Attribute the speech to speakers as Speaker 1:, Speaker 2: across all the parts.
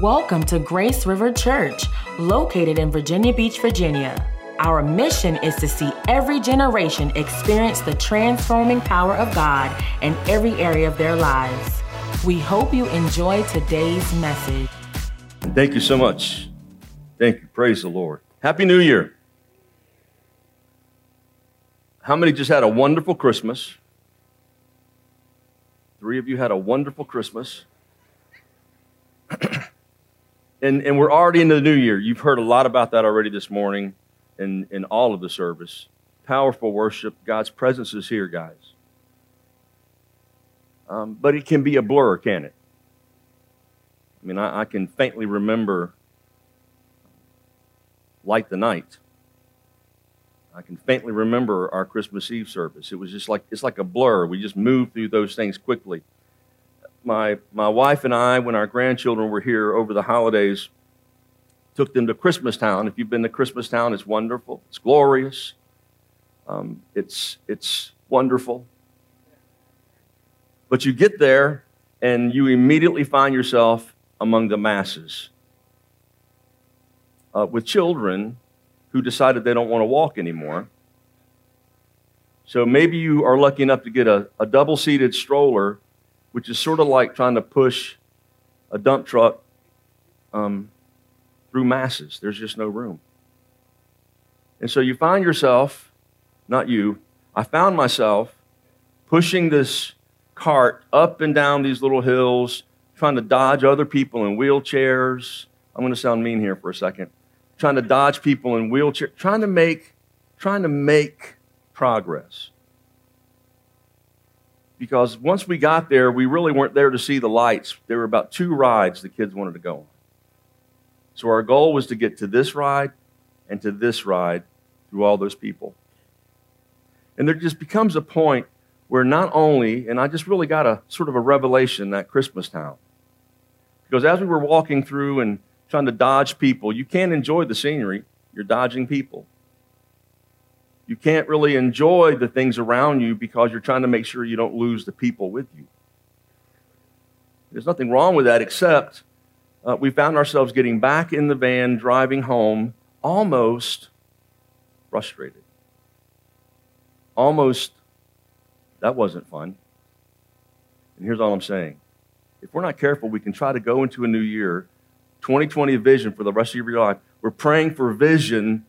Speaker 1: Welcome to Grace River Church, located in Virginia Beach, Virginia. Our mission is to see every generation experience the transforming power of God in every area of their lives. We hope you enjoy today's message.
Speaker 2: Thank you so much. Thank you. Praise the Lord. Happy New Year. How many just had a wonderful Christmas? Three of you had a wonderful Christmas. and, and we're already into the new year. You've heard a lot about that already this morning in, in all of the service. Powerful worship. God's presence is here, guys. Um, but it can be a blur, can it? I mean, I, I can faintly remember Light the Night. I can faintly remember our Christmas Eve service. It was just like it's like a blur. We just moved through those things quickly my, my wife and I, when our grandchildren were here over the holidays, took them to Christmastown. If you've been to Christmastown, it's wonderful. It's glorious. Um, it's, it's wonderful. But you get there and you immediately find yourself among the masses uh, with children who decided they don't want to walk anymore. So maybe you are lucky enough to get a, a double seated stroller which is sort of like trying to push a dump truck um, through masses. There's just no room. And so you find yourself, not you, I found myself pushing this cart up and down these little hills, trying to dodge other people in wheelchairs. I'm going to sound mean here for a second. Trying to dodge people in wheelchairs, trying to make, trying to make progress because once we got there, we really weren't there to see the lights. There were about two rides the kids wanted to go on. So our goal was to get to this ride and to this ride through all those people. And there just becomes a point where not only, and I just really got a sort of a revelation that Christmastown. Because as we were walking through and trying to dodge people, you can't enjoy the scenery, you're dodging people. You can't really enjoy the things around you because you're trying to make sure you don't lose the people with you. There's nothing wrong with that, except uh, we found ourselves getting back in the van, driving home, almost frustrated. Almost, that wasn't fun. And here's all I'm saying if we're not careful, we can try to go into a new year, 2020 vision for the rest of your life. We're praying for vision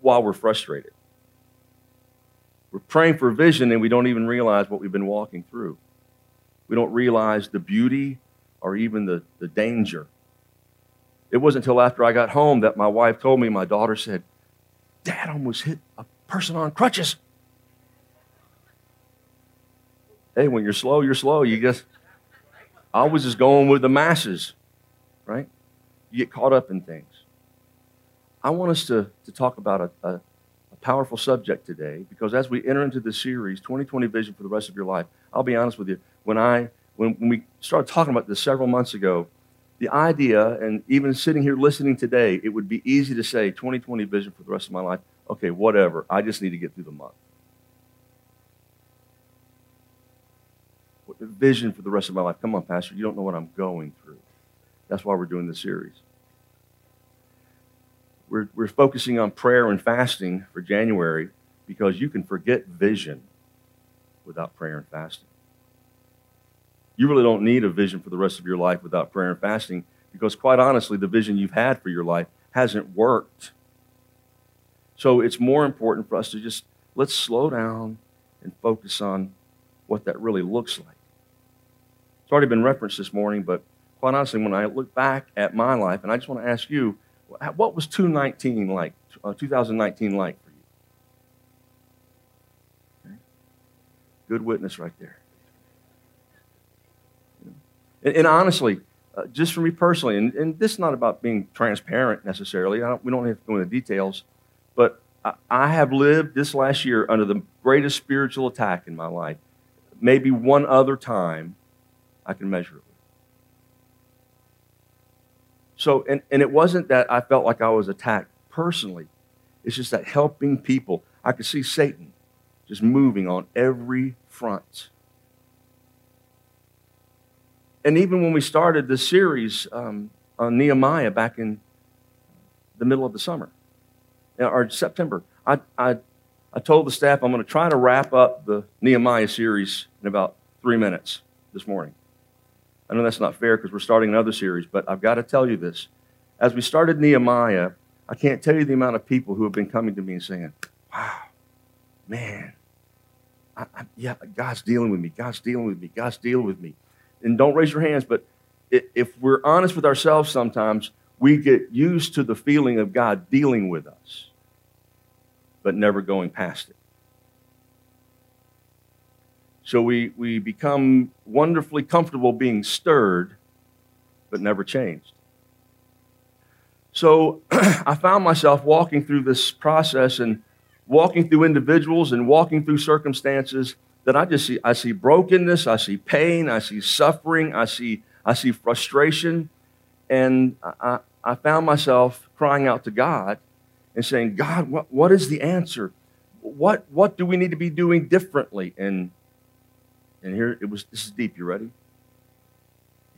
Speaker 2: while we're frustrated. We're praying for vision and we don't even realize what we've been walking through. We don't realize the beauty or even the, the danger. It wasn't until after I got home that my wife told me, my daughter said, Dad almost hit a person on crutches. Hey, when you're slow, you're slow. You just, I was just going with the masses, right? You get caught up in things. I want us to, to talk about a, a powerful subject today because as we enter into this series, 2020 Vision for the rest of your life, I'll be honest with you. When, I, when, when we started talking about this several months ago, the idea, and even sitting here listening today, it would be easy to say 2020 Vision for the rest of my life. Okay, whatever. I just need to get through the month. Vision for the rest of my life. Come on, Pastor. You don't know what I'm going through. That's why we're doing this series we're, we're focusing on prayer and fasting for January because you can forget vision without prayer and fasting. You really don't need a vision for the rest of your life without prayer and fasting because, quite honestly, the vision you've had for your life hasn't worked. So it's more important for us to just let's slow down and focus on what that really looks like. It's already been referenced this morning, but quite honestly, when I look back at my life, and I just want to ask you, what was 2019 like, uh, 2019 like for you? Okay. Good witness right there. And, and honestly, uh, just for me personally, and, and, this is not about being transparent necessarily, don't, we don't have to go into details, but I, I have lived this last year under the greatest spiritual attack in my life. Maybe one other time I can measure it. So, and, and it wasn't that I felt like I was attacked personally. It's just that helping people, I could see Satan just moving on every front. And even when we started the series, um, on Nehemiah back in the middle of the summer or September. I, I, I told the staff I'm going to try to wrap up the Nehemiah series in about three minutes this morning. I know that's not fair because we're starting another series, but I've got to tell you this. As we started Nehemiah, I can't tell you the amount of people who have been coming to me and saying, wow, man, I, I, yeah, God's dealing with me. God's dealing with me. God's dealing with me. And don't raise your hands, but if we're honest with ourselves sometimes, we get used to the feeling of God dealing with us, but never going past it. So we, we become wonderfully comfortable being stirred, but never changed. So I found myself walking through this process and walking through individuals and walking through circumstances that I just see. I see brokenness, I see pain, I see suffering, I see, I see frustration. And I, I found myself crying out to God and saying, God, what, what is the answer? What, what do we need to be doing differently? And, and here it was, this is deep. You ready?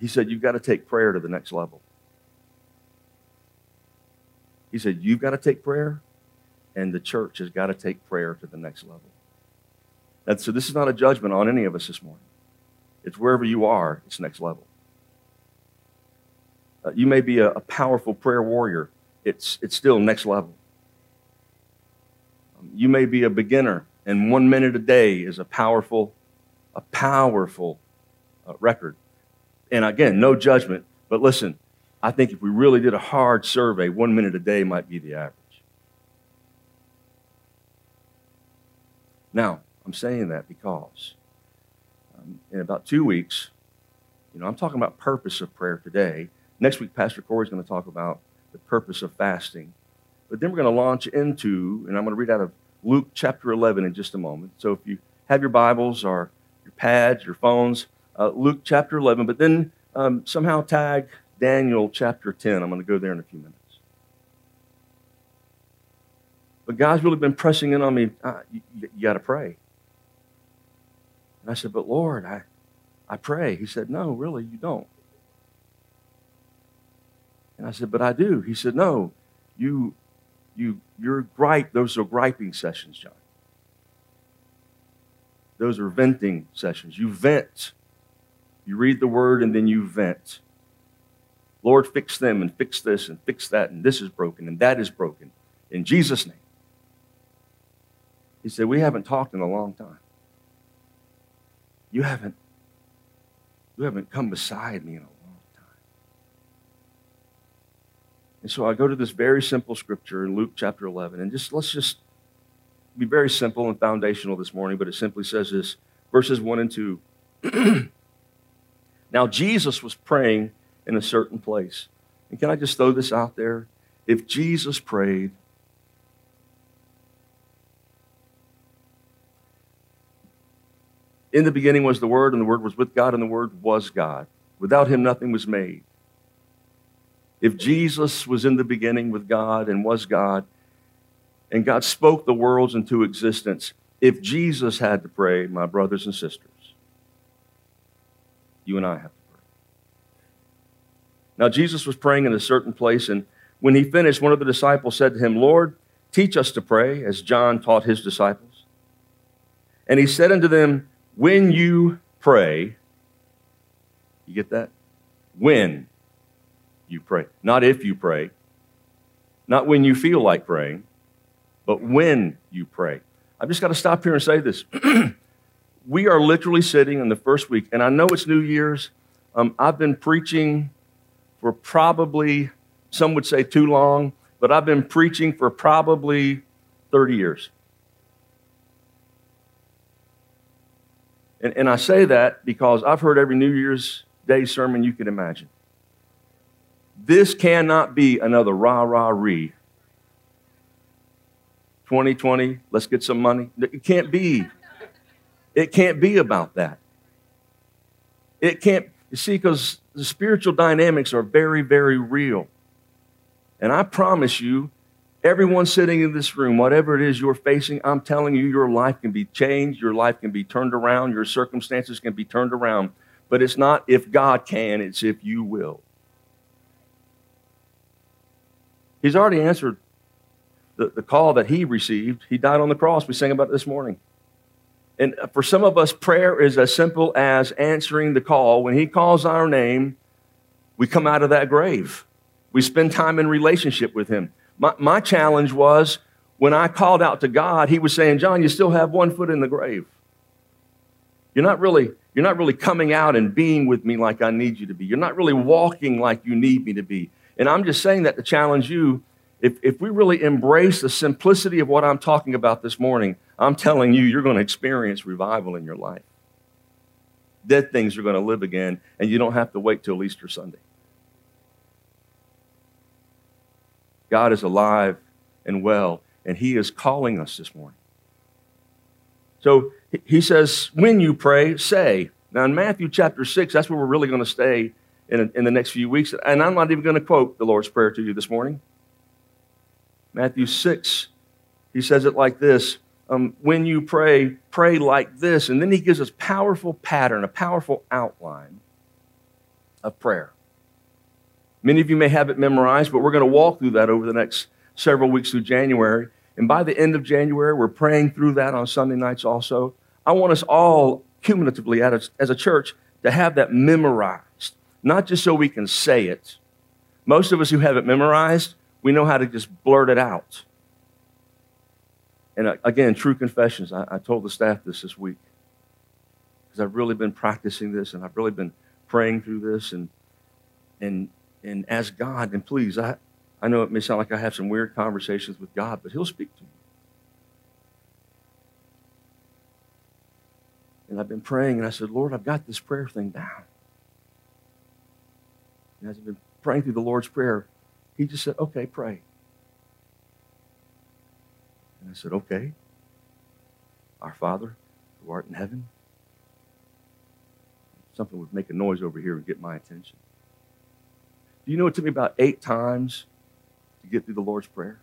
Speaker 2: He said, You've got to take prayer to the next level. He said, You've got to take prayer, and the church has got to take prayer to the next level. And so this is not a judgment on any of us this morning. It's wherever you are, it's next level. Uh, you may be a, a, powerful prayer warrior, it's, it's still next level. Um, you may be a beginner, and one minute a day is a powerful, a powerful uh, record. And again, no judgment, but listen, I think if we really did a hard survey, one minute a day might be the average. Now, I'm saying that because um, in about two weeks, you know, I'm talking about purpose of prayer today. Next week, Pastor Corey's going to talk about the purpose of fasting. But then we're going to launch into, and I'm going to read out of Luke chapter 11 in just a moment. So if you have your Bibles or your pads, your phones, uh, Luke chapter 11, but then um, somehow tag Daniel chapter 10. I'm going to go there in a few minutes. But God's really been pressing in on me. Uh, you, you got to pray. And I said, But Lord, I, I pray. He said, No, really, you don't. And I said, But I do. He said, No, you, you, you're gripe. Those are griping sessions, John. Those are venting sessions. You vent. You read the word and then you vent. Lord, fix them and fix this and fix that, and this is broken and that is broken. In Jesus' name. He said, We haven't talked in a long time. You haven't, you haven't come beside me in a long time. And so I go to this very simple scripture in Luke chapter 11, and just let's just be very simple and foundational this morning, but it simply says this verses 1 and 2. now, Jesus was praying in a certain place. And can I just throw this out there? If Jesus prayed, In the beginning was the Word, and the Word was with God, and the Word was God. Without him, nothing was made. If Jesus was in the beginning with God and was God, and God spoke the worlds into existence, if Jesus had to pray, my brothers and sisters, you and I have to pray. now, Jesus was praying in a certain place, and when he finished, one of the disciples said to him, Lord, teach us to pray, as John taught his disciples. And he said unto them, When you pray, you get that? When you pray. Not if you pray, not when you feel like praying, but when you pray. I've just got to stop here and say this. we are literally sitting in the first week, and I know it's New Year's. Um, I've been preaching for probably, some would say too long, but I've been preaching for probably 30 years. And, and I say that because I've heard every New Year's Day sermon you can imagine. This cannot be another rah rah ree. 2020, let's get some money. It can't be. It can't be about that. It can't, you see, because the spiritual dynamics are very, very real. And I promise you, everyone sitting in this room, whatever it is you're facing, I'm telling you, your life can be changed, your life can be turned around, your circumstances can be turned around. But it's not if God can, it's if you will. He's already answered the, the call that he received. He died on the cross. We sang about it this morning. And for some of us, prayer is as simple as answering the call. When he calls our name, we come out of that grave. We spend time in relationship with him. My, my challenge was when I called out to God, he was saying, John, you still have one foot in the grave. You're not really, you're not really coming out and being with me like I need you to be. You're not really walking like you need me to be. And I'm just saying that to challenge you. If, if we really embrace the simplicity of what I'm talking about this morning, I'm telling you, you're going to experience revival in your life. Dead things are going to live again, and you don't have to wait till Easter Sunday. God is alive and well, and He is calling us this morning. So he says, when you pray, say. Now, in Matthew chapter 6, that's where we're really going to stay in, in the next few weeks. And I'm not even going to quote the Lord's Prayer to you this morning. Matthew 6, he says it like this um, When you pray, pray like this. And then he gives us powerful pattern, a powerful outline of prayer. Many of you may have it memorized, but we're going to walk through that over the next several weeks through January. And by the end of January, we're praying through that on Sunday nights also. I want us all cumulatively as a church to have that memorized, not just so we can say it. Most of us who have it memorized, we know how to just blurt it out. And uh, again, true confessions. I, I told the staff this this week because I've really been practicing this and I've really been praying through this and and and as God, and please, I, I know it may sound like I have some weird conversations with God, but He'll speak to me. And I've been praying, and I said, Lord, I've got this prayer thing down. And as I've been praying through the Lord's Prayer, He just said, okay, pray. And I said, okay. Our Father, who art in heaven. Something would make a noise over here and get my attention. Do you know it took me about eight times to get through the Lord's Prayer?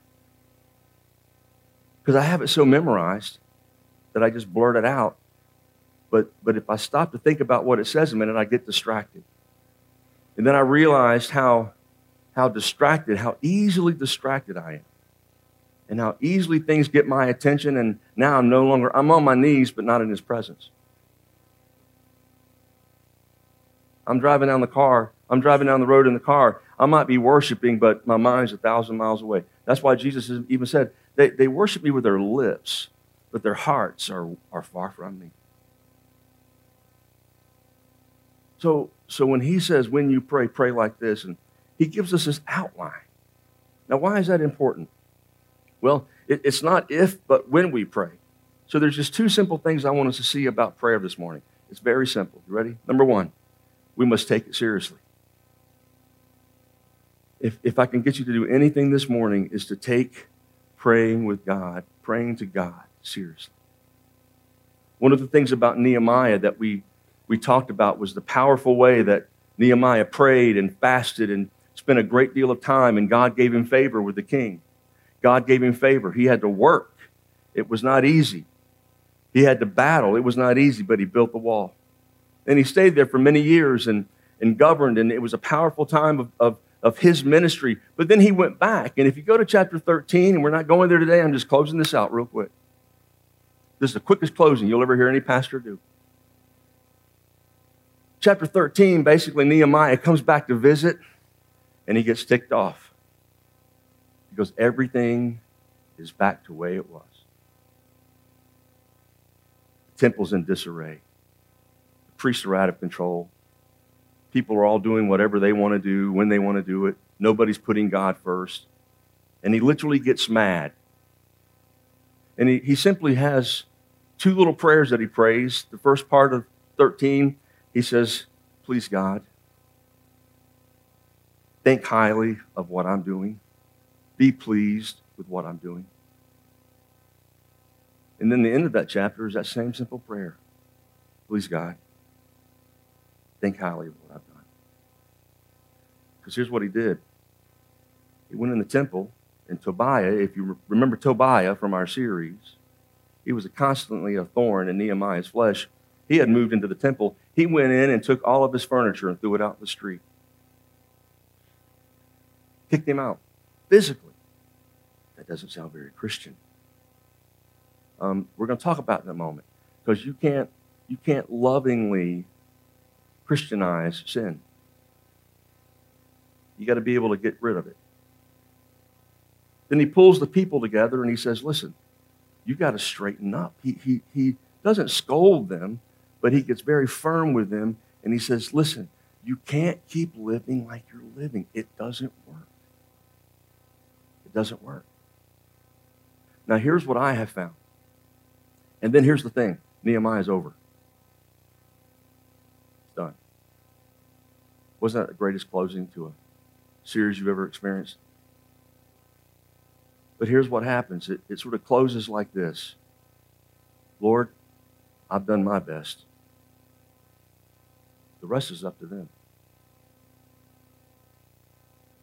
Speaker 2: Because I have it so memorized that I just blurt it out. But, but if I stop to think about what it says a minute, I get distracted. And then I realized how, how distracted, how easily distracted I am. And how easily things get my attention. And now I'm no longer, I'm on my knees, but not in his presence. I'm driving down the car I'm driving down the road in the car. I might be worshiping, but my mind's a thousand miles away. That's why Jesus even said, they, they worship me with their lips, but their hearts are, are far from me. So, so when he says, when you pray, pray like this, and he gives us this outline. Now, why is that important? Well, it, it's not if, but when we pray. So there's just two simple things I want us to see about prayer this morning. It's very simple. You ready? Number one, we must take it seriously if, if I can get you to do anything this morning, is to take praying with God, praying to God seriously. One of the things about Nehemiah that we, we talked about was the powerful way that Nehemiah prayed and fasted and spent a great deal of time, and God gave him favor with the king. God gave him favor. He had to work, it was not easy. He had to battle, it was not easy, but he built the wall. And he stayed there for many years and, and governed, and it was a powerful time of, of of his ministry. But then he went back. And if you go to chapter 13, and we're not going there today, I'm just closing this out real quick. This is the quickest closing you'll ever hear any pastor do. Chapter 13, basically, Nehemiah comes back to visit and he gets ticked off. because Everything is back to the way it was. The temple's in disarray. The priests are out of control. People are all doing whatever they want to do, when they want to do it. Nobody's putting God first. And he literally gets mad. And he, he simply has two little prayers that he prays. The first part of 13, he says, Please, God, think highly of what I'm doing. Be pleased with what I'm doing. And then the end of that chapter is that same simple prayer. Please, God, think highly of what I've done. Because here's what he did he went in the temple, and Tobiah, if you remember Tobiah from our series, he was constantly a thorn in Nehemiah's flesh. He had moved into the temple. He went in and took all of his furniture and threw it out in the street. Kicked him out physically. That doesn't sound very Christian. Um, we're going to talk about in a moment because you can't, you can't lovingly Christianize sin. You got to be able to get rid of it. Then he pulls the people together and he says, Listen, you got to straighten up. He, he, he doesn't scold them, but he gets very firm with them and he says, Listen, you can't keep living like you're living. It doesn't work. It doesn't work. Now, here's what I have found. And then here's the thing Nehemiah is over. It's done. Wasn't that the greatest closing to a series you've ever experienced? But here's what happens it, it sort of closes like this Lord, I've done my best. The rest is up to them.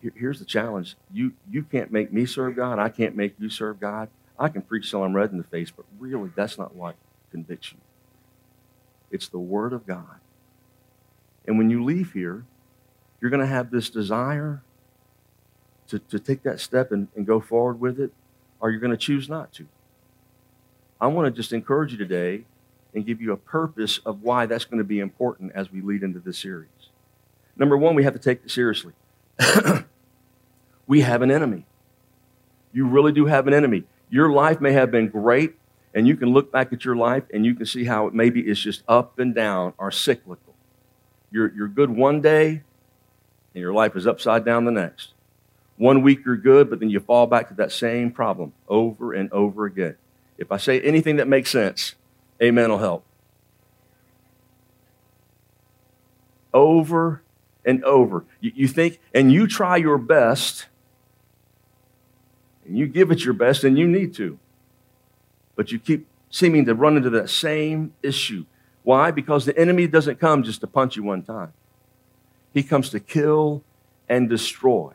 Speaker 2: Here's the challenge. You, you can't make me serve God. I can't make you serve God. I can preach till I'm red in the face, but really, that's not what convicts you. It's the Word of God. And when you leave here, you're going to have this desire to, to take that step and, and go forward with it, or you're going to choose not to. I want to just encourage you today and give you a purpose of why that's going to be important as we lead into this series. Number one, we have to take it seriously. we have an enemy. You really do have an enemy. Your life may have been great, and you can look back at your life and you can see how it maybe is just up and down or cyclical. You're, you're good one day, and your life is upside down the next. One week you're good, but then you fall back to that same problem over and over again. If I say anything that makes sense, amen will help. Over and over. You, you think, and you try your best, and you give it your best, and you need to. But you keep seeming to run into that same issue. Why? Because the enemy doesn't come just to punch you one time, he comes to kill and destroy.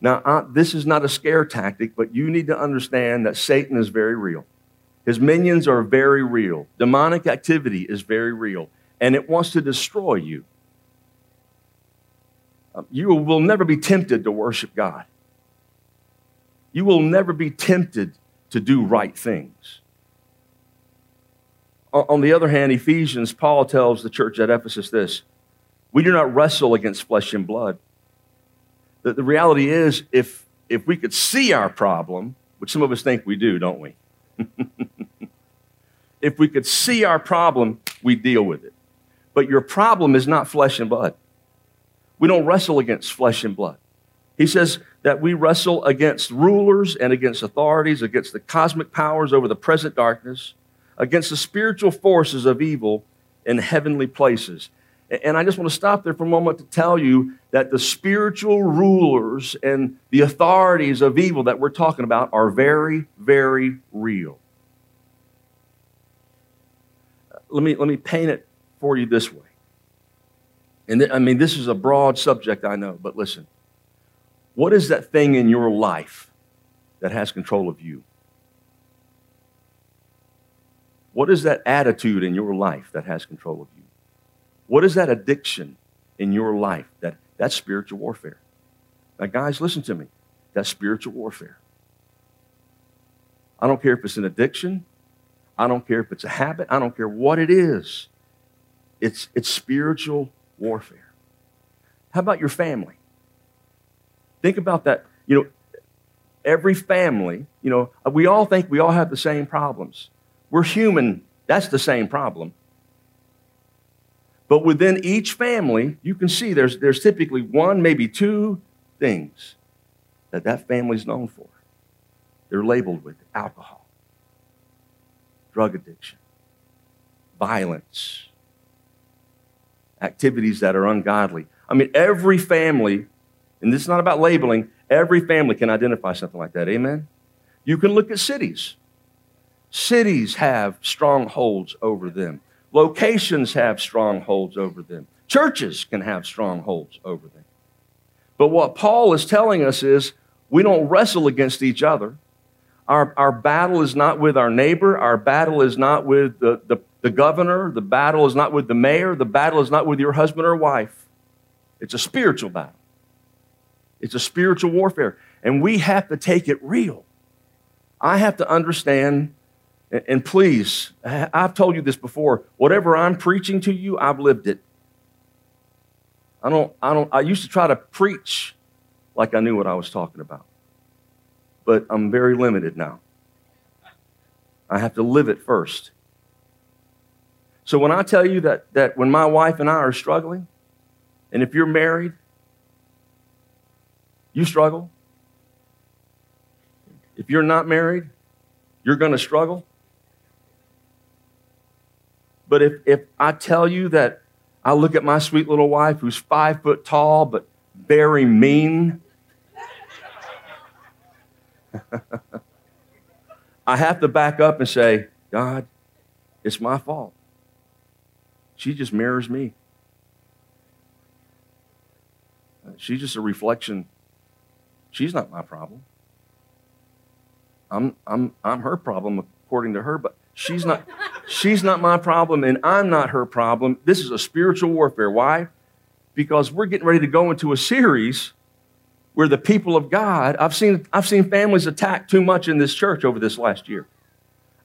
Speaker 2: Now, uh, this is not a scare tactic, but you need to understand that Satan is very real. His minions are very real. Demonic activity is very real, and it wants to destroy you. Um, you will never be tempted to worship God. You will never be tempted to do right things. On the other hand, Ephesians, Paul tells the church at Ephesus this We do not wrestle against flesh and blood the, the reality is, if, if we could see our problem, which some of us think we do, don't we? if we could see our problem, we deal with it. But your problem is not flesh and blood. We don't wrestle against flesh and blood. He says that we wrestle against rulers and against authorities, against the cosmic powers over the present darkness, against the spiritual forces of evil in heavenly places. And I just want to stop there for a moment to tell you that the spiritual rulers and the authorities of evil that we're talking about are very, very real. Uh, let me, let me paint it for you this way. And th- I mean, this is a broad subject, I know, but listen. What is that thing in your life that has control of you? What is that attitude in your life that has control of you? What is that addiction in your life? That, that's spiritual warfare. Now, guys, listen to me. That's spiritual warfare. I don't care if it's an addiction. I don't care if it's a habit. I don't care what it is. It's, it's spiritual warfare. How about your family? Think about that. You know, every family, you know, we all think we all have the same problems. We're human. That's the same problem. But within each family, you can see there's, there's typically one, maybe two things that that family's known for. They're labeled with alcohol, drug addiction, violence, activities that are ungodly. I mean, every family, and this is not about labeling, every family can identify something like that. Amen? You can look at cities. Cities have strongholds over them. Locations have strongholds over them. Churches can have strongholds over them. But what Paul is telling us is we don't wrestle against each other. Our, our battle is not with our neighbor. Our battle is not with the, the, the governor. The battle is not with the mayor. The battle is not with your husband or wife. It's a spiritual battle, it's a spiritual warfare. And we have to take it real. I have to understand, and please, I've told you this before, whatever I'm preaching to you, I've lived it. I don't, I don't, I used to try to preach like I knew what I was talking about. But I'm very limited now. I have to live it first. So when I tell you that, that when my wife and I are struggling, and if you're married, you struggle. If you're not married, you're going to struggle. But if, if I tell you that I look at my sweet little wife who's five foot tall but very mean, I have to back up and say, God, it's my fault. She just mirrors me. She's just a reflection. She's not my problem. I'm, I'm, I'm her problem according to her, but she's not, she's not my problem and I'm not her problem. This is a spiritual warfare. Why? Because we're getting ready to go into a series where the people of God, I've seen, I've seen families attacked too much in this church over this last year.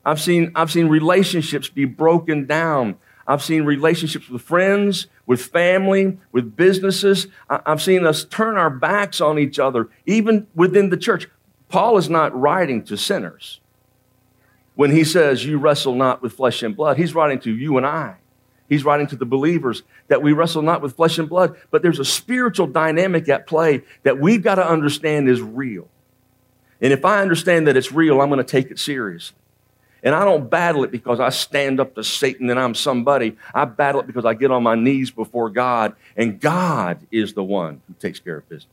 Speaker 2: I've seen, I've seen relationships be broken down. I've seen relationships with friends, with family, with businesses. I've seen us turn our backs on each other, even within the church. Paul is not writing to sinners. When he says, You wrestle not with flesh and blood, he's writing to you and I. He's writing to the believers that we wrestle not with flesh and blood, but there's a spiritual dynamic at play that we've got to understand is real. And if I understand that it's real, I'm going to take it seriously. And I don't battle it because I stand up to Satan and I'm somebody. I battle it because I get on my knees before God, and God is the one who takes care of business.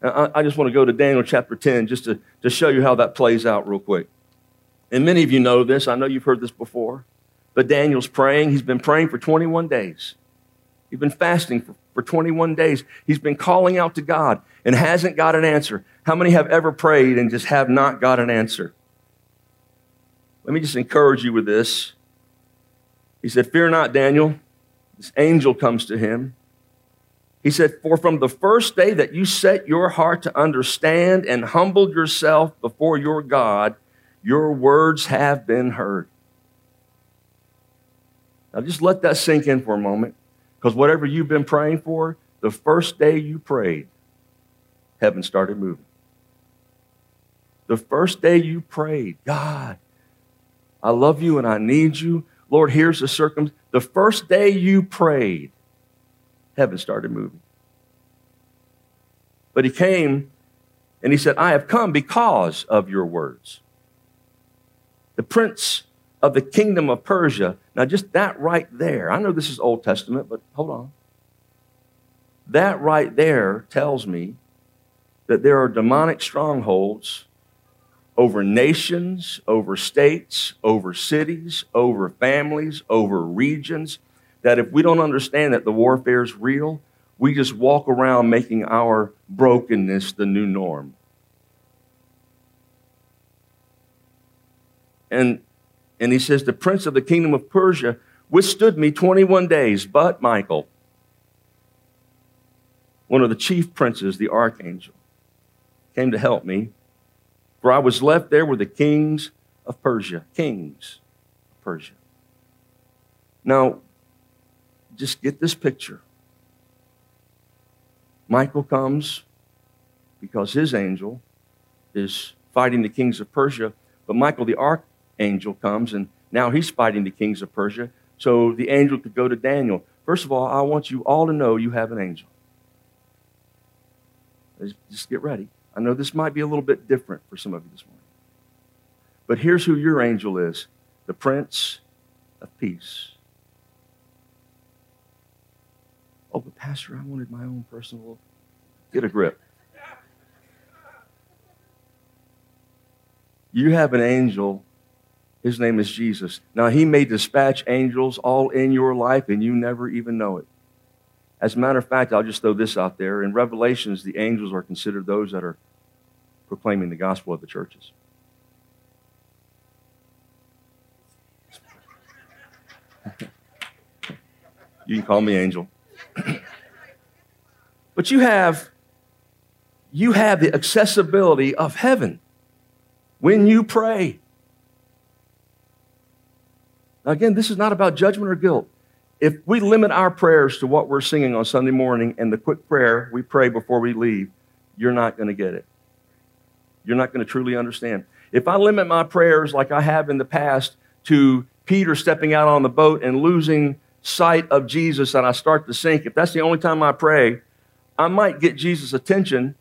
Speaker 2: I just want to go to Daniel chapter 10 just to, to show you how that plays out real quick. And many of you know this. I know you've heard this before. But Daniel's praying. He's been praying for 21 days. He's been fasting for, for 21 days. He's been calling out to God and hasn't got an answer. How many have ever prayed and just have not got an answer? Let me just encourage you with this. He said, Fear not, Daniel. This angel comes to him. He said, For from the first day that you set your heart to understand and humbled yourself before your God, your words have been heard. Now just let that sink in for a moment, because whatever you've been praying for, the first day you prayed, heaven started moving. The first day you prayed, God, I love you and I need you. Lord, here's the circumstance. The first day you prayed, heaven started moving. But he came and he said, I have come because of your words. The prince of the kingdom of Persia. Now, just that right there, I know this is Old Testament, but hold on. That right there tells me that there are demonic strongholds over nations, over states, over cities, over families, over regions. That if we don't understand that the warfare is real, we just walk around making our brokenness the new norm. And and he says, The prince of the kingdom of Persia withstood me 21 days, but Michael, one of the chief princes, the archangel, came to help me. For I was left there with the kings of Persia. Kings of Persia. Now, just get this picture. Michael comes because his angel is fighting the kings of Persia, but Michael the archangel comes, and now he's fighting the kings of Persia. So the angel could go to Daniel. First of all, I want you all to know you have an angel. Just get ready. I know this might be a little bit different for some of you this morning. But here's who your angel is the Prince of Peace. Oh, but Pastor, I wanted my own personal. Get a grip. You have an angel his name is Jesus. Now, he may dispatch angels all in your life and you never even know it. As a matter of fact, I'll just throw this out there. In Revelations, the angels are considered those that are proclaiming the gospel of the churches. you can call me angel. but you have you have the accessibility of heaven. when you pray. Now, again, this is not about judgment or guilt. If we limit our prayers to what we're singing on Sunday morning and the quick prayer we pray before we leave, you're not going to get it. You're not going to truly understand. If I limit my prayers like I have in the past to Peter stepping out on the boat and losing sight of Jesus and I start to sink, if that's the only time I pray, I might get Jesus' attention,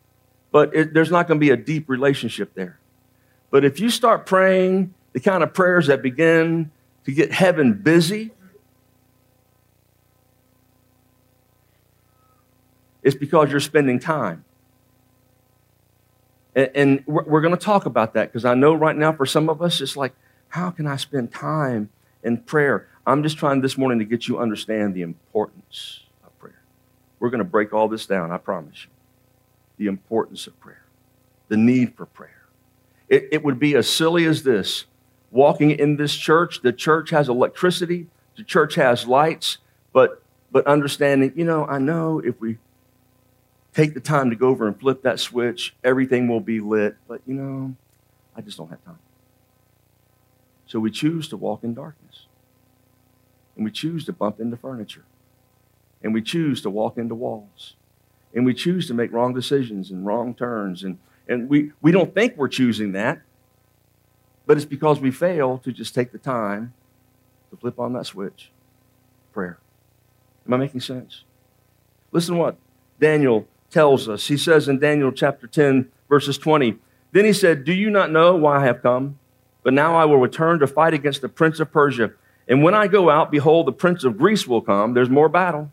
Speaker 2: but it, there's not going to be a deep relationship there. But if you start praying the kind of prayers that begin to get heaven busy, it's because you're spending time. And, we're going to talk about that because I know right now for some of us, it's like, how can I spend time in prayer? I'm just trying this morning to get you understand the importance of prayer. We're going to break all this down, I promise you. The importance of prayer, the need for prayer. It, it would be as silly as this walking in this church. The church has electricity, the church has lights, but, but understanding, you know, I know if we take the time to go over and flip that switch, everything will be lit, but you know, I just don't have time. So we choose to walk in darkness. And we choose to bump into furniture. And we choose to walk into walls. And we choose to make wrong decisions and wrong turns. And, and we, we don't think we're choosing that, but it's because we fail to just take the time to flip on that switch. Prayer. Am I making sense? Listen to what Daniel tells us. He says in Daniel chapter 10, verses 20, Then he said, Do you not know why I have come? But now I will return to fight against the prince of Persia. And when I go out, behold, the prince of Greece will come. There's more battle.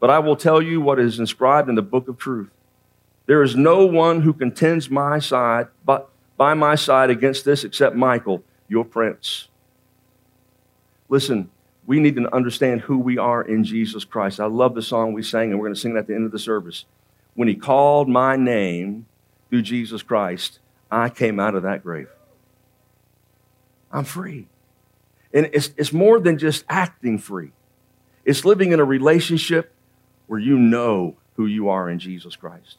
Speaker 2: But I will tell you what is inscribed in the book of truth. There is no one who contends my side, but by my side against this except Michael, your prince. Listen, we need to understand who we are in Jesus Christ. I love the song we sang, and we're going to sing it at the end of the service. When he called my name through Jesus Christ, I came out of that grave. I'm free. And it's, it's more than just acting free, it's living in a relationship where you know who you are in Jesus Christ.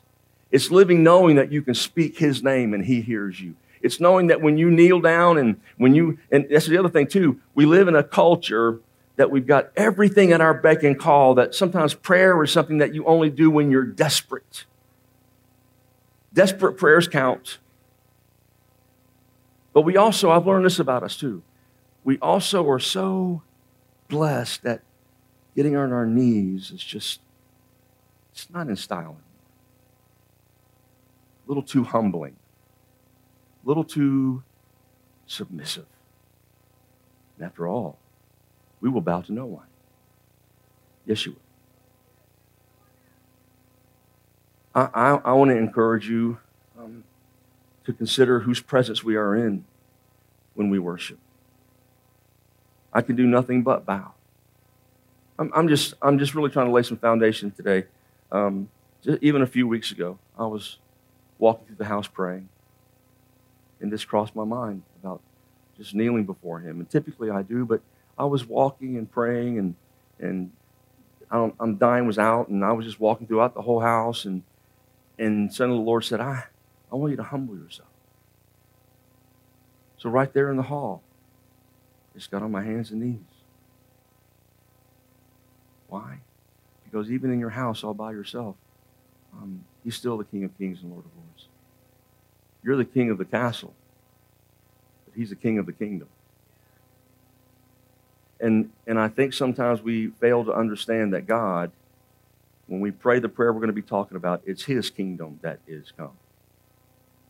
Speaker 2: It's living knowing that you can speak his name and he hears you. It's knowing that when you kneel down and when you, and that's the other thing too, we live in a culture that we've got everything at our beck and call, that sometimes prayer is something that you only do when you're desperate. Desperate prayers count. But we also, I've learned this about us too. We also are so blessed that getting on our knees is just, it's not in style anymore. A little too humbling, a little too submissive. And after all, we will bow to no one. Yes, you will. I, I, I want to encourage you um, to consider whose presence we are in when we worship. I can do nothing but bow. I'm, I'm just, I'm just really trying to lay some foundation today. Um, even a few weeks ago, I was walking through the house praying, and this crossed my mind about just kneeling before Him. And typically I do, but I was walking and praying, and and I'm, I'm dying was out, and I was just walking throughout the whole house, and and suddenly the Lord said, "I I want you to humble yourself." So right there in the hall, I just got on my hands and knees. Why? Because even in your house all by yourself, um, He's still the King of Kings and Lord of Lords. You're the king of the castle, but He's the king of the kingdom. And, and I think sometimes we fail to understand that God, when we pray the prayer we're going to be talking about, it's His kingdom that is come.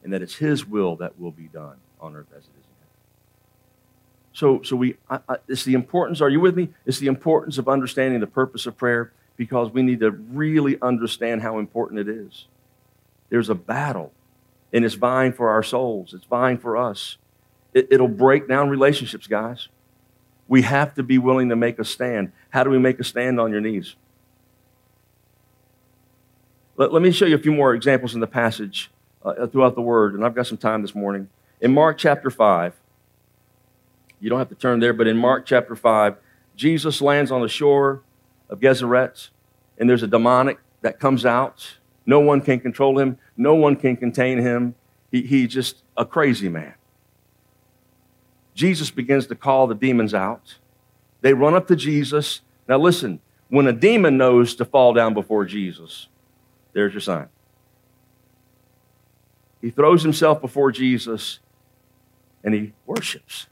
Speaker 2: And that it's His will that will be done on earth as it is in heaven. So, so we, I, I, it's the importance, are you with me? It's the importance of understanding the purpose of prayer because we need to really understand how important it is. There's a battle, and it's vying for our souls, it's vying for us. It, it'll break down relationships, guys. We have to be willing to make a stand. How do we make a stand on your knees? Let, let me show you a few more examples in the passage uh, throughout the Word, and I've got some time this morning. In Mark chapter 5, you don't have to turn there, but in Mark chapter 5, Jesus lands on the shore of Gennesaret, and there's a demonic that comes out. No one can control him, no one can contain him. He, he just a crazy man. Jesus begins to call the demons out. They run up to Jesus. Now, listen, when a demon knows to fall down before Jesus, there's your sign. He throws himself before Jesus and he worships.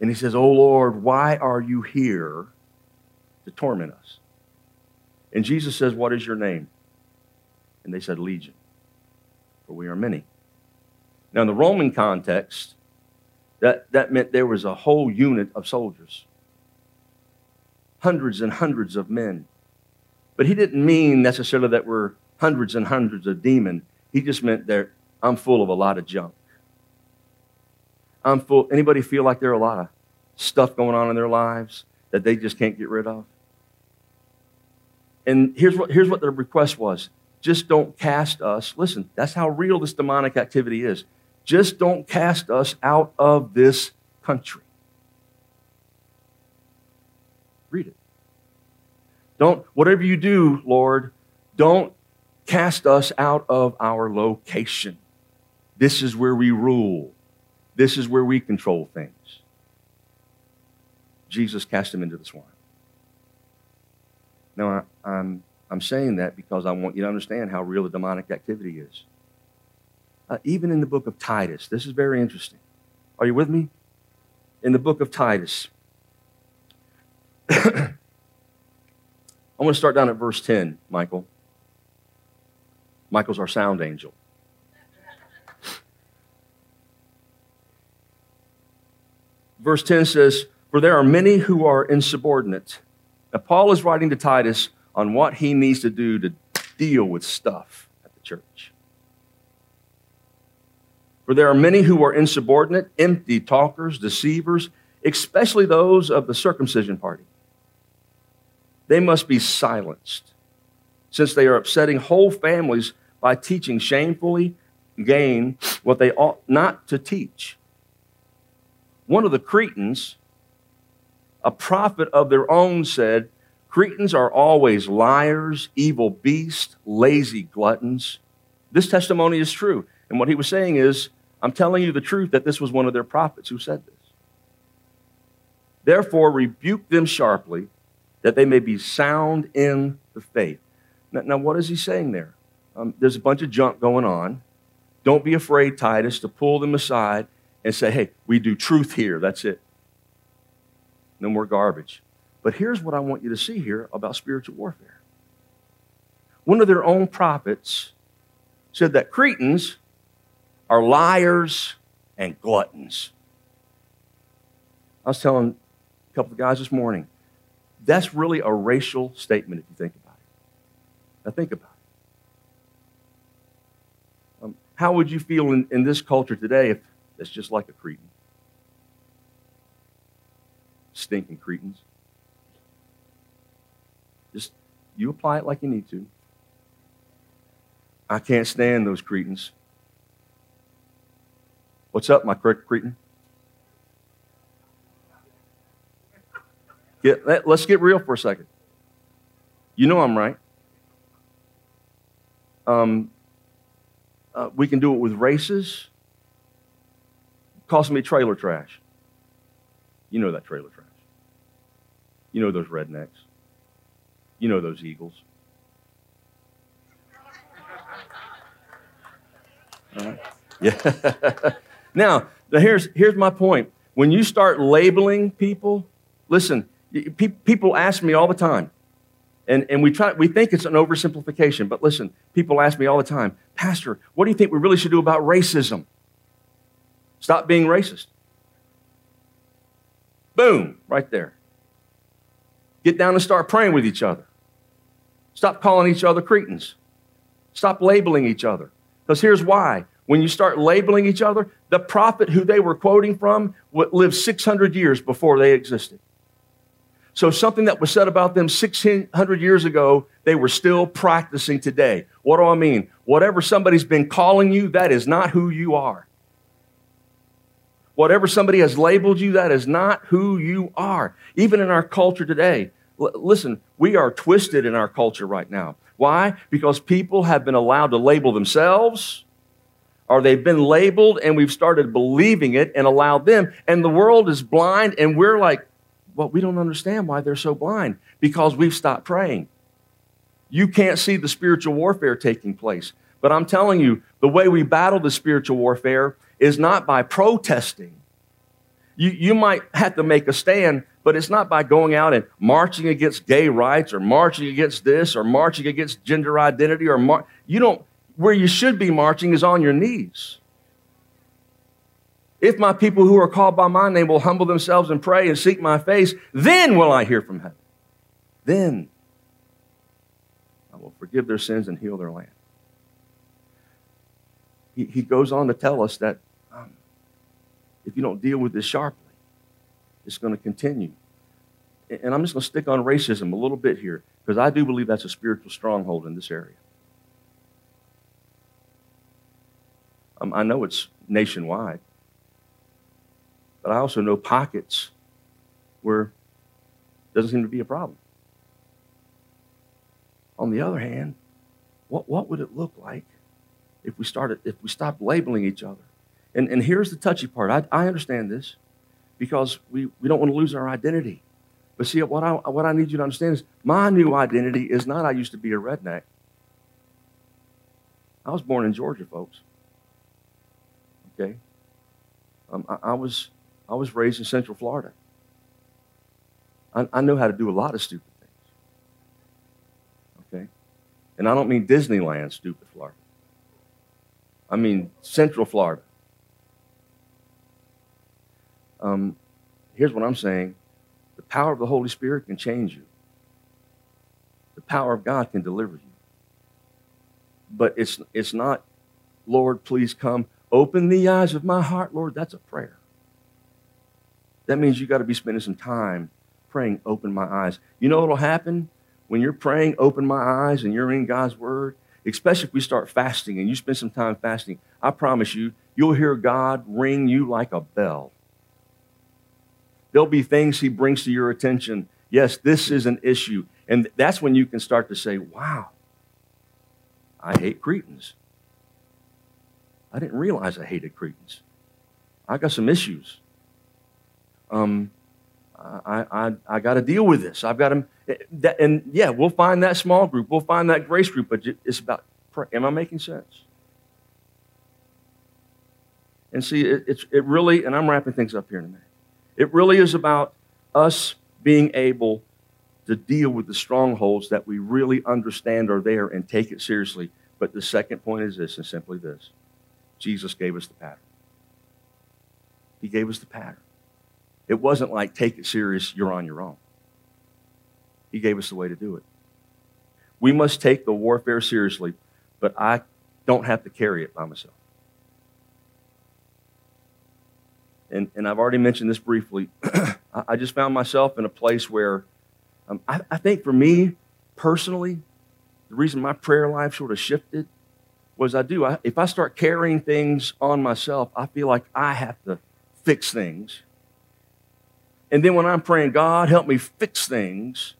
Speaker 2: And he says, Oh Lord, why are you here to torment us? And Jesus says, What is your name? And they said, Legion, for we are many. Now, in the Roman context, that, that meant there was a whole unit of soldiers, hundreds and hundreds of men. But he didn't mean necessarily that we're hundreds and hundreds of demons. He just meant that I'm full of a lot of junk. I'm full. Anybody feel like there are a lot of stuff going on in their lives that they just can't get rid of? And here's what, here's what the request was just don't cast us. Listen, that's how real this demonic activity is. Just don't cast us out of this country. Read it. Don't, whatever you do, Lord, don't cast us out of our location. This is where we rule. This is where we control things. Jesus cast him into the swine. Now, I, I'm, I'm saying that because I want you to understand how real the demonic activity is uh, even in the book of Titus. This is very interesting. Are you with me? In the book of Titus. I want to start down at verse 10, Michael. Michael's our sound angel. Verse 10 says, For there are many who are insubordinate. Now, Paul is writing to Titus on what he needs to do to deal with stuff at the church. For there are many who are insubordinate, empty talkers, deceivers, especially those of the circumcision party. They must be silenced, since they are upsetting whole families by teaching shamefully gain what they ought not to teach. One of the Cretans, a prophet of their own, said, Cretans are always liars, evil beasts, lazy gluttons. This testimony is true. And what he was saying is, I'm telling you the truth that this was one of their prophets who said this. Therefore, rebuke them sharply, that they may be sound in the faith. Now, now what is he saying there? Um, there's a bunch of junk going on. Don't be afraid, Titus, to pull them aside and say, hey, we do truth here. That's it. No more garbage. But here's what I want you to see here about spiritual warfare. One of their own prophets said that Cretans are liars and gluttons. I was telling a couple of guys this morning, that's really a racial statement if you think about it. Now, think about it. Um, how would you feel in, in this culture today if it's just like a Cretan? Stinking Cretans. Just you apply it like you need to. I can't stand those Cretans. What's up, my Cretan? Get, let, us get real for a second. You know I'm right. Um, uh, we can do it with races. Cost me trailer trash. You know that trailer trash. You know those rednecks. You know those eagles. All right. Yeah. Now, here's, here's my point. When you start labeling people, listen, people ask me all the time, and, and we, try, we think it's an oversimplification, but listen, people ask me all the time, Pastor, what do you think we really should do about racism? Stop being racist. Boom, right there. Get down and start praying with each other. Stop calling each other cretins. Stop labeling each other. Because here's why when you start labeling each other, the prophet who they were quoting from lived 600 years before they existed. So something that was said about them 600 years ago, they were still practicing today. What do I mean? Whatever somebody's been calling you, that is not who you are. Whatever somebody has labeled you, that is not who you are. Even in our culture today, L- listen, we are twisted in our culture right now. Why? Because people have been allowed to label themselves or they've been labeled and we've started believing it and allowed them. And the world is blind, and we're like, well, we don't understand why they're so blind because we've stopped praying. You can't see the spiritual warfare taking place. But I'm telling you, the way we battle the spiritual warfare is not by protesting. You, you might have to make a stand, but it's not by going out and marching against gay rights or marching against this or marching against gender identity or mar- you don't where you should be marching is on your knees. If my people who are called by my name will humble themselves and pray and seek my face, then will I hear from heaven. Then I will forgive their sins and heal their land. He, he goes on to tell us that um, if you don't deal with this sharply, it's going to continue. And I'm just going to stick on racism a little bit here because I do believe that's a spiritual stronghold in this area. Um, I know it's nationwide, but I also know pockets where it doesn't seem to be a problem. On the other hand, what, what would it look like if we started if we stopped labeling each other? And, and here's the touchy part. I, I understand this because we, we don't want to lose our identity. But see, what I, what I need you to understand is my new identity is not I used to be a redneck. I was born in Georgia, folks. Okay? Um, I, I, was, I was raised in Central Florida. I, I know how to do a lot of stupid things. Okay? And I don't mean Disneyland, stupid Florida. I mean Central Florida. Um, here's what I'm saying the power of the Holy Spirit can change you, the power of God can deliver you. But it's, it's not, Lord, please come Open the eyes of my heart, Lord. That's a prayer. That means you got to be spending some time praying, open my eyes. You know what'll happen when you're praying, open my eyes, and you're in God's word? Especially if we start fasting and you spend some time fasting, I promise you, you'll hear God ring you like a bell. There'll be things He brings to your attention. Yes, this is an issue. And that's when you can start to say, wow, I hate Cretans. I didn't realize I hated Cretans. I got some issues. Um, I, I, I got to deal with this. I've got to, and yeah, we'll find that small group. We'll find that grace group, but it's about, am I making sense? And see, it, it's, it really, and I'm wrapping things up here in a minute. It really is about us being able to deal with the strongholds that we really understand are there and take it seriously. But the second point is this, and simply this Jesus gave us the pattern. He gave us the pattern. It wasn't like, take it serious, you're on your own. He gave us the way to do it. We must take the warfare seriously, but I don't have to carry it by myself. And, and I've already mentioned this briefly. I just found myself in a place where um, I, I think for me personally, the reason my prayer life sort of shifted was I do. I, if I start carrying things on myself, I feel like I have to fix things. And then when I'm praying, God, help me fix things,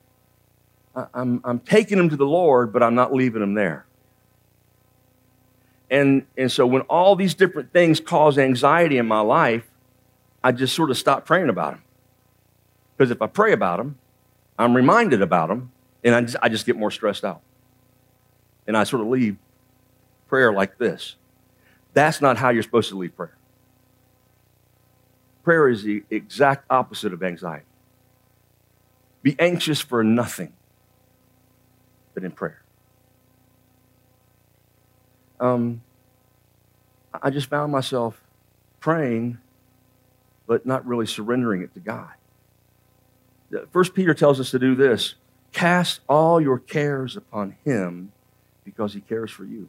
Speaker 2: I, I'm, I'm taking them to the Lord, but I'm not leaving them there. And, and so when all these different things cause anxiety in my life, I just sort of stop praying about them. Because if I pray about them, I'm reminded about them, and I just, I just get more stressed out. And I sort of leave prayer like this. That's not how you're supposed to lead prayer. Prayer is the exact opposite of anxiety. Be anxious for nothing but in prayer. Um, I just found myself praying, but not really surrendering it to God. First Peter tells us to do this cast all your cares upon him because he cares for you.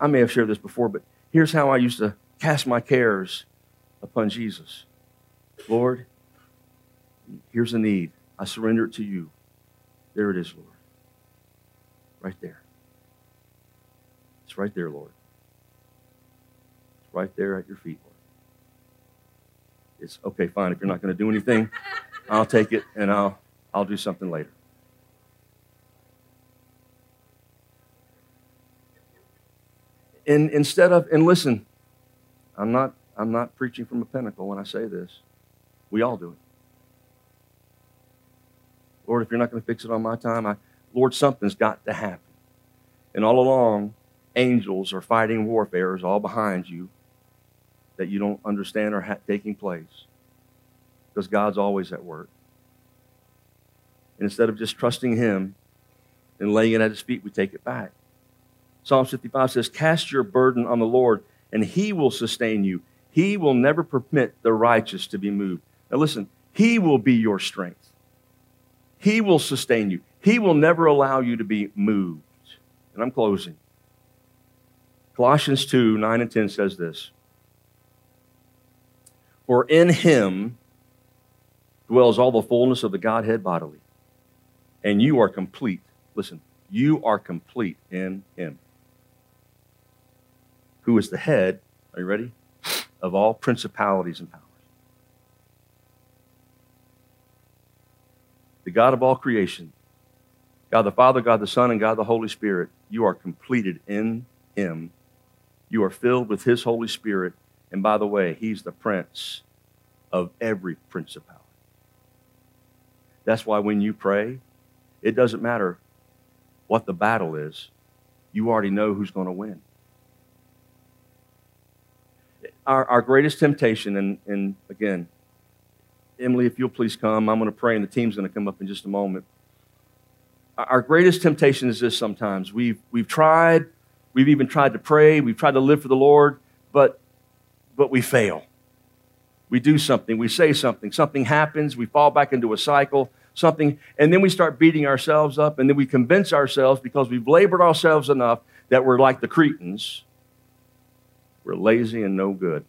Speaker 2: I may have shared this before, but here's how I used to cast my cares upon Jesus. Lord, here's a need. I surrender it to you. There it is, Lord. Right there. It's right there, Lord. It's right there at your feet, Lord. It's okay, fine. If you're not going to do anything, I'll take it and I'll, I'll do something later. And instead of, and listen, I'm not, I'm not preaching from a pinnacle when I say this. We all do it. Lord, if you're not going to fix it on my time, I, Lord, something's got to happen. And all along, angels are fighting warfares all behind you that you don't understand are ha- taking place because God's always at work. And instead of just trusting Him and laying it at His feet, we take it back. Psalm 55 says, Cast your burden on the Lord, and He will sustain you. He will never permit the righteous to be moved. Now, listen, He will be your strength, He will sustain you. He will never allow you to be moved. And I'm closing. Colossians 2 9 and 10 says this For in Him dwells all the fullness of the Godhead bodily, and you are complete. Listen, you are complete in Him who is the head, are you ready? Of all principalities and powers. The God of all creation, God the Father, God the Son, and God the Holy Spirit, you are completed in Him. You are filled with His Holy Spirit. And by the way, He's the Prince of every principality. That's why when you pray, it doesn't matter what the battle is, you already know who's going to win our, our greatest temptation, and, and again, Emily, if you'll please come, I'm going to pray, and the team's going to come up in just a moment. Our greatest temptation is this sometimes. We've, we've tried, we've even tried to pray, we've tried to live for the Lord, but, but we fail. We do something, we say something, something happens, we fall back into a cycle, something, and then we start beating ourselves up, and then we convince ourselves because we've labored ourselves enough that we're like the Cretans we're lazy and no good.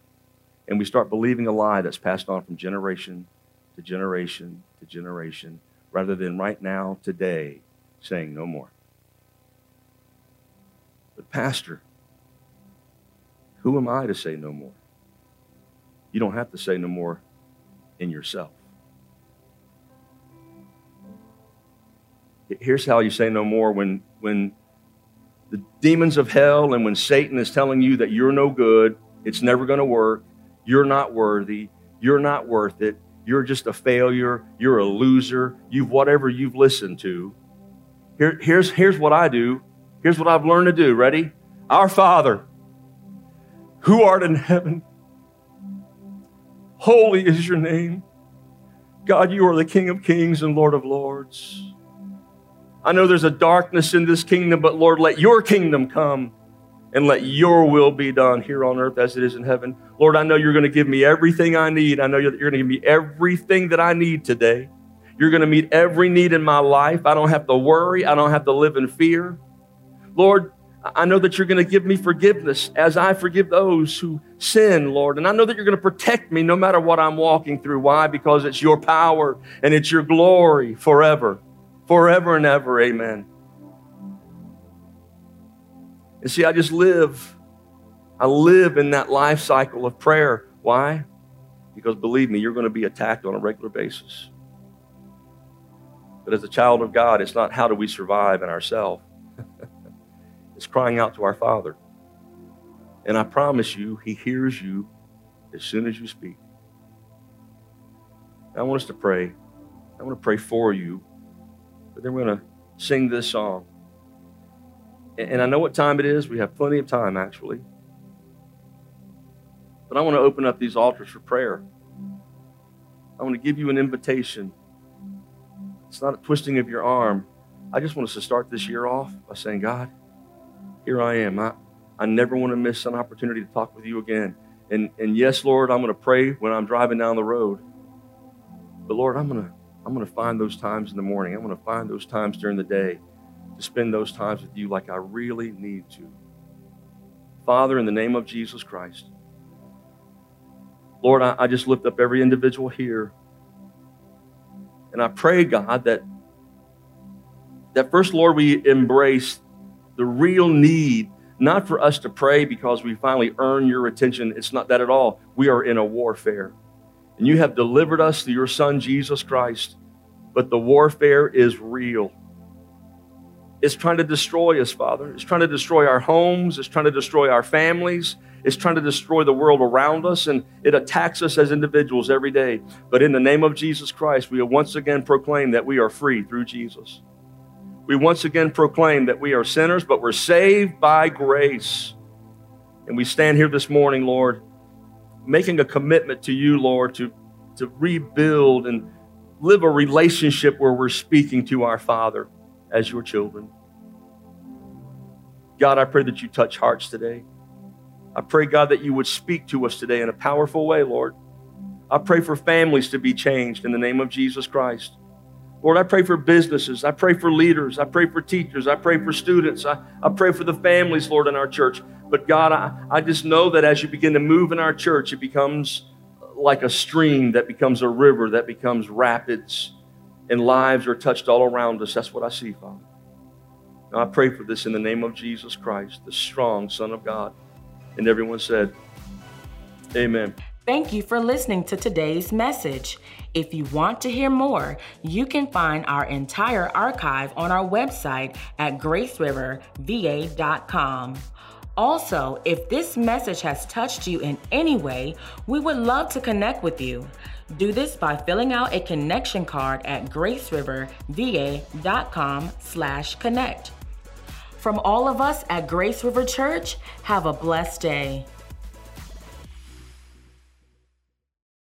Speaker 2: And we start believing a lie that's passed on from generation to generation to generation, rather than right now, today, saying no more. But, Pastor, who am I to say no more? You don't have to say no more in yourself. Here's how you say no more when, when the demons of hell and when Satan is telling you that you're no good, it's never going to work, you're not worthy, you're not worth it, you're just a failure, you're a loser, you've whatever you've listened to. Here, here's, here's what I do. Here's what I've learned to do. Ready? Our Father, who art in heaven, holy is your name. God, you are the King of kings and Lord of lords. I know there's a darkness in this kingdom, but Lord, let your kingdom come and let your will be done here on earth as it is in heaven. Lord, I know you're going to give me everything I need. I know that you're going to give me everything that I need today. You're going to meet every need in my life. I don't have to worry. I don't have to live in fear. Lord, I know that you're going to give me forgiveness as I forgive those who sin, Lord. And I know that you're going to protect me no matter what I'm walking through. Why? Because it's your power and it's your glory forever forever and ever. Amen. And see, I just live. I live in that life cycle of prayer. Why? Because believe me, you're going to be attacked on a regular basis. But as a child of God, it's not how do we survive in ourselves. it's crying out to our Father. And I promise you, He hears you as soon as you speak. I want us to pray. I want to pray for you but then we're going to sing this song. And I know what time it is. We have plenty of time, actually. But I want to open up these altars for prayer. I want to give you an invitation. It's not a twisting of your arm. I just want us to start this year off by saying, God, here I am. I, I never want to miss an opportunity to talk with you again. And, and yes, Lord, I'm going to pray when I'm driving down the road. But Lord, I'm going to I'm going to find those times in the morning. I'm going to find those times during the day to spend those times with you like I really need to. Father, in the name of Jesus Christ, Lord, I, I just lift up every individual here. And I pray, God, that, that first, Lord, we embrace the real need, not for us to pray because we finally earn your attention. It's not that at all. We are in a warfare. And you have delivered us through your Son, Jesus Christ. But the warfare is real. It's trying to destroy us, Father. It's trying to destroy our homes, it's trying to destroy our families, it's trying to destroy the world around us, and it attacks us as individuals every day. But in the name of Jesus Christ, we once again proclaim that we are free through Jesus. We once again proclaim that we are sinners, but we're saved by grace. And we stand here this morning, Lord, making a commitment to you, Lord, to, to rebuild and live a relationship where we're speaking to our Father as your children. God, I pray that you touch hearts today. I pray, God, that you would speak to us today in a powerful way, Lord. I pray for families to be changed in the name of Jesus Christ. Lord, I pray for businesses. I pray for leaders. I pray for teachers. I pray for students. I, I pray for the families, Lord, in our church. But God, I, I just know that as you begin to move in our church, it becomes like a stream that becomes a river, that becomes rapids, and lives are touched all around us. That's what I see, Father. Now I pray for this in the name of Jesus Christ, the strong Son of God. And everyone said, Amen.
Speaker 1: Thank you for listening to today's message. If you want to hear more, you can find our entire archive on our website at graceriverva.com. Also, if this message has touched you in any way, we would love to connect with you. Do this by filling out a connection card at graceriverva.com/connect. From all of us at Grace River Church, have a blessed day.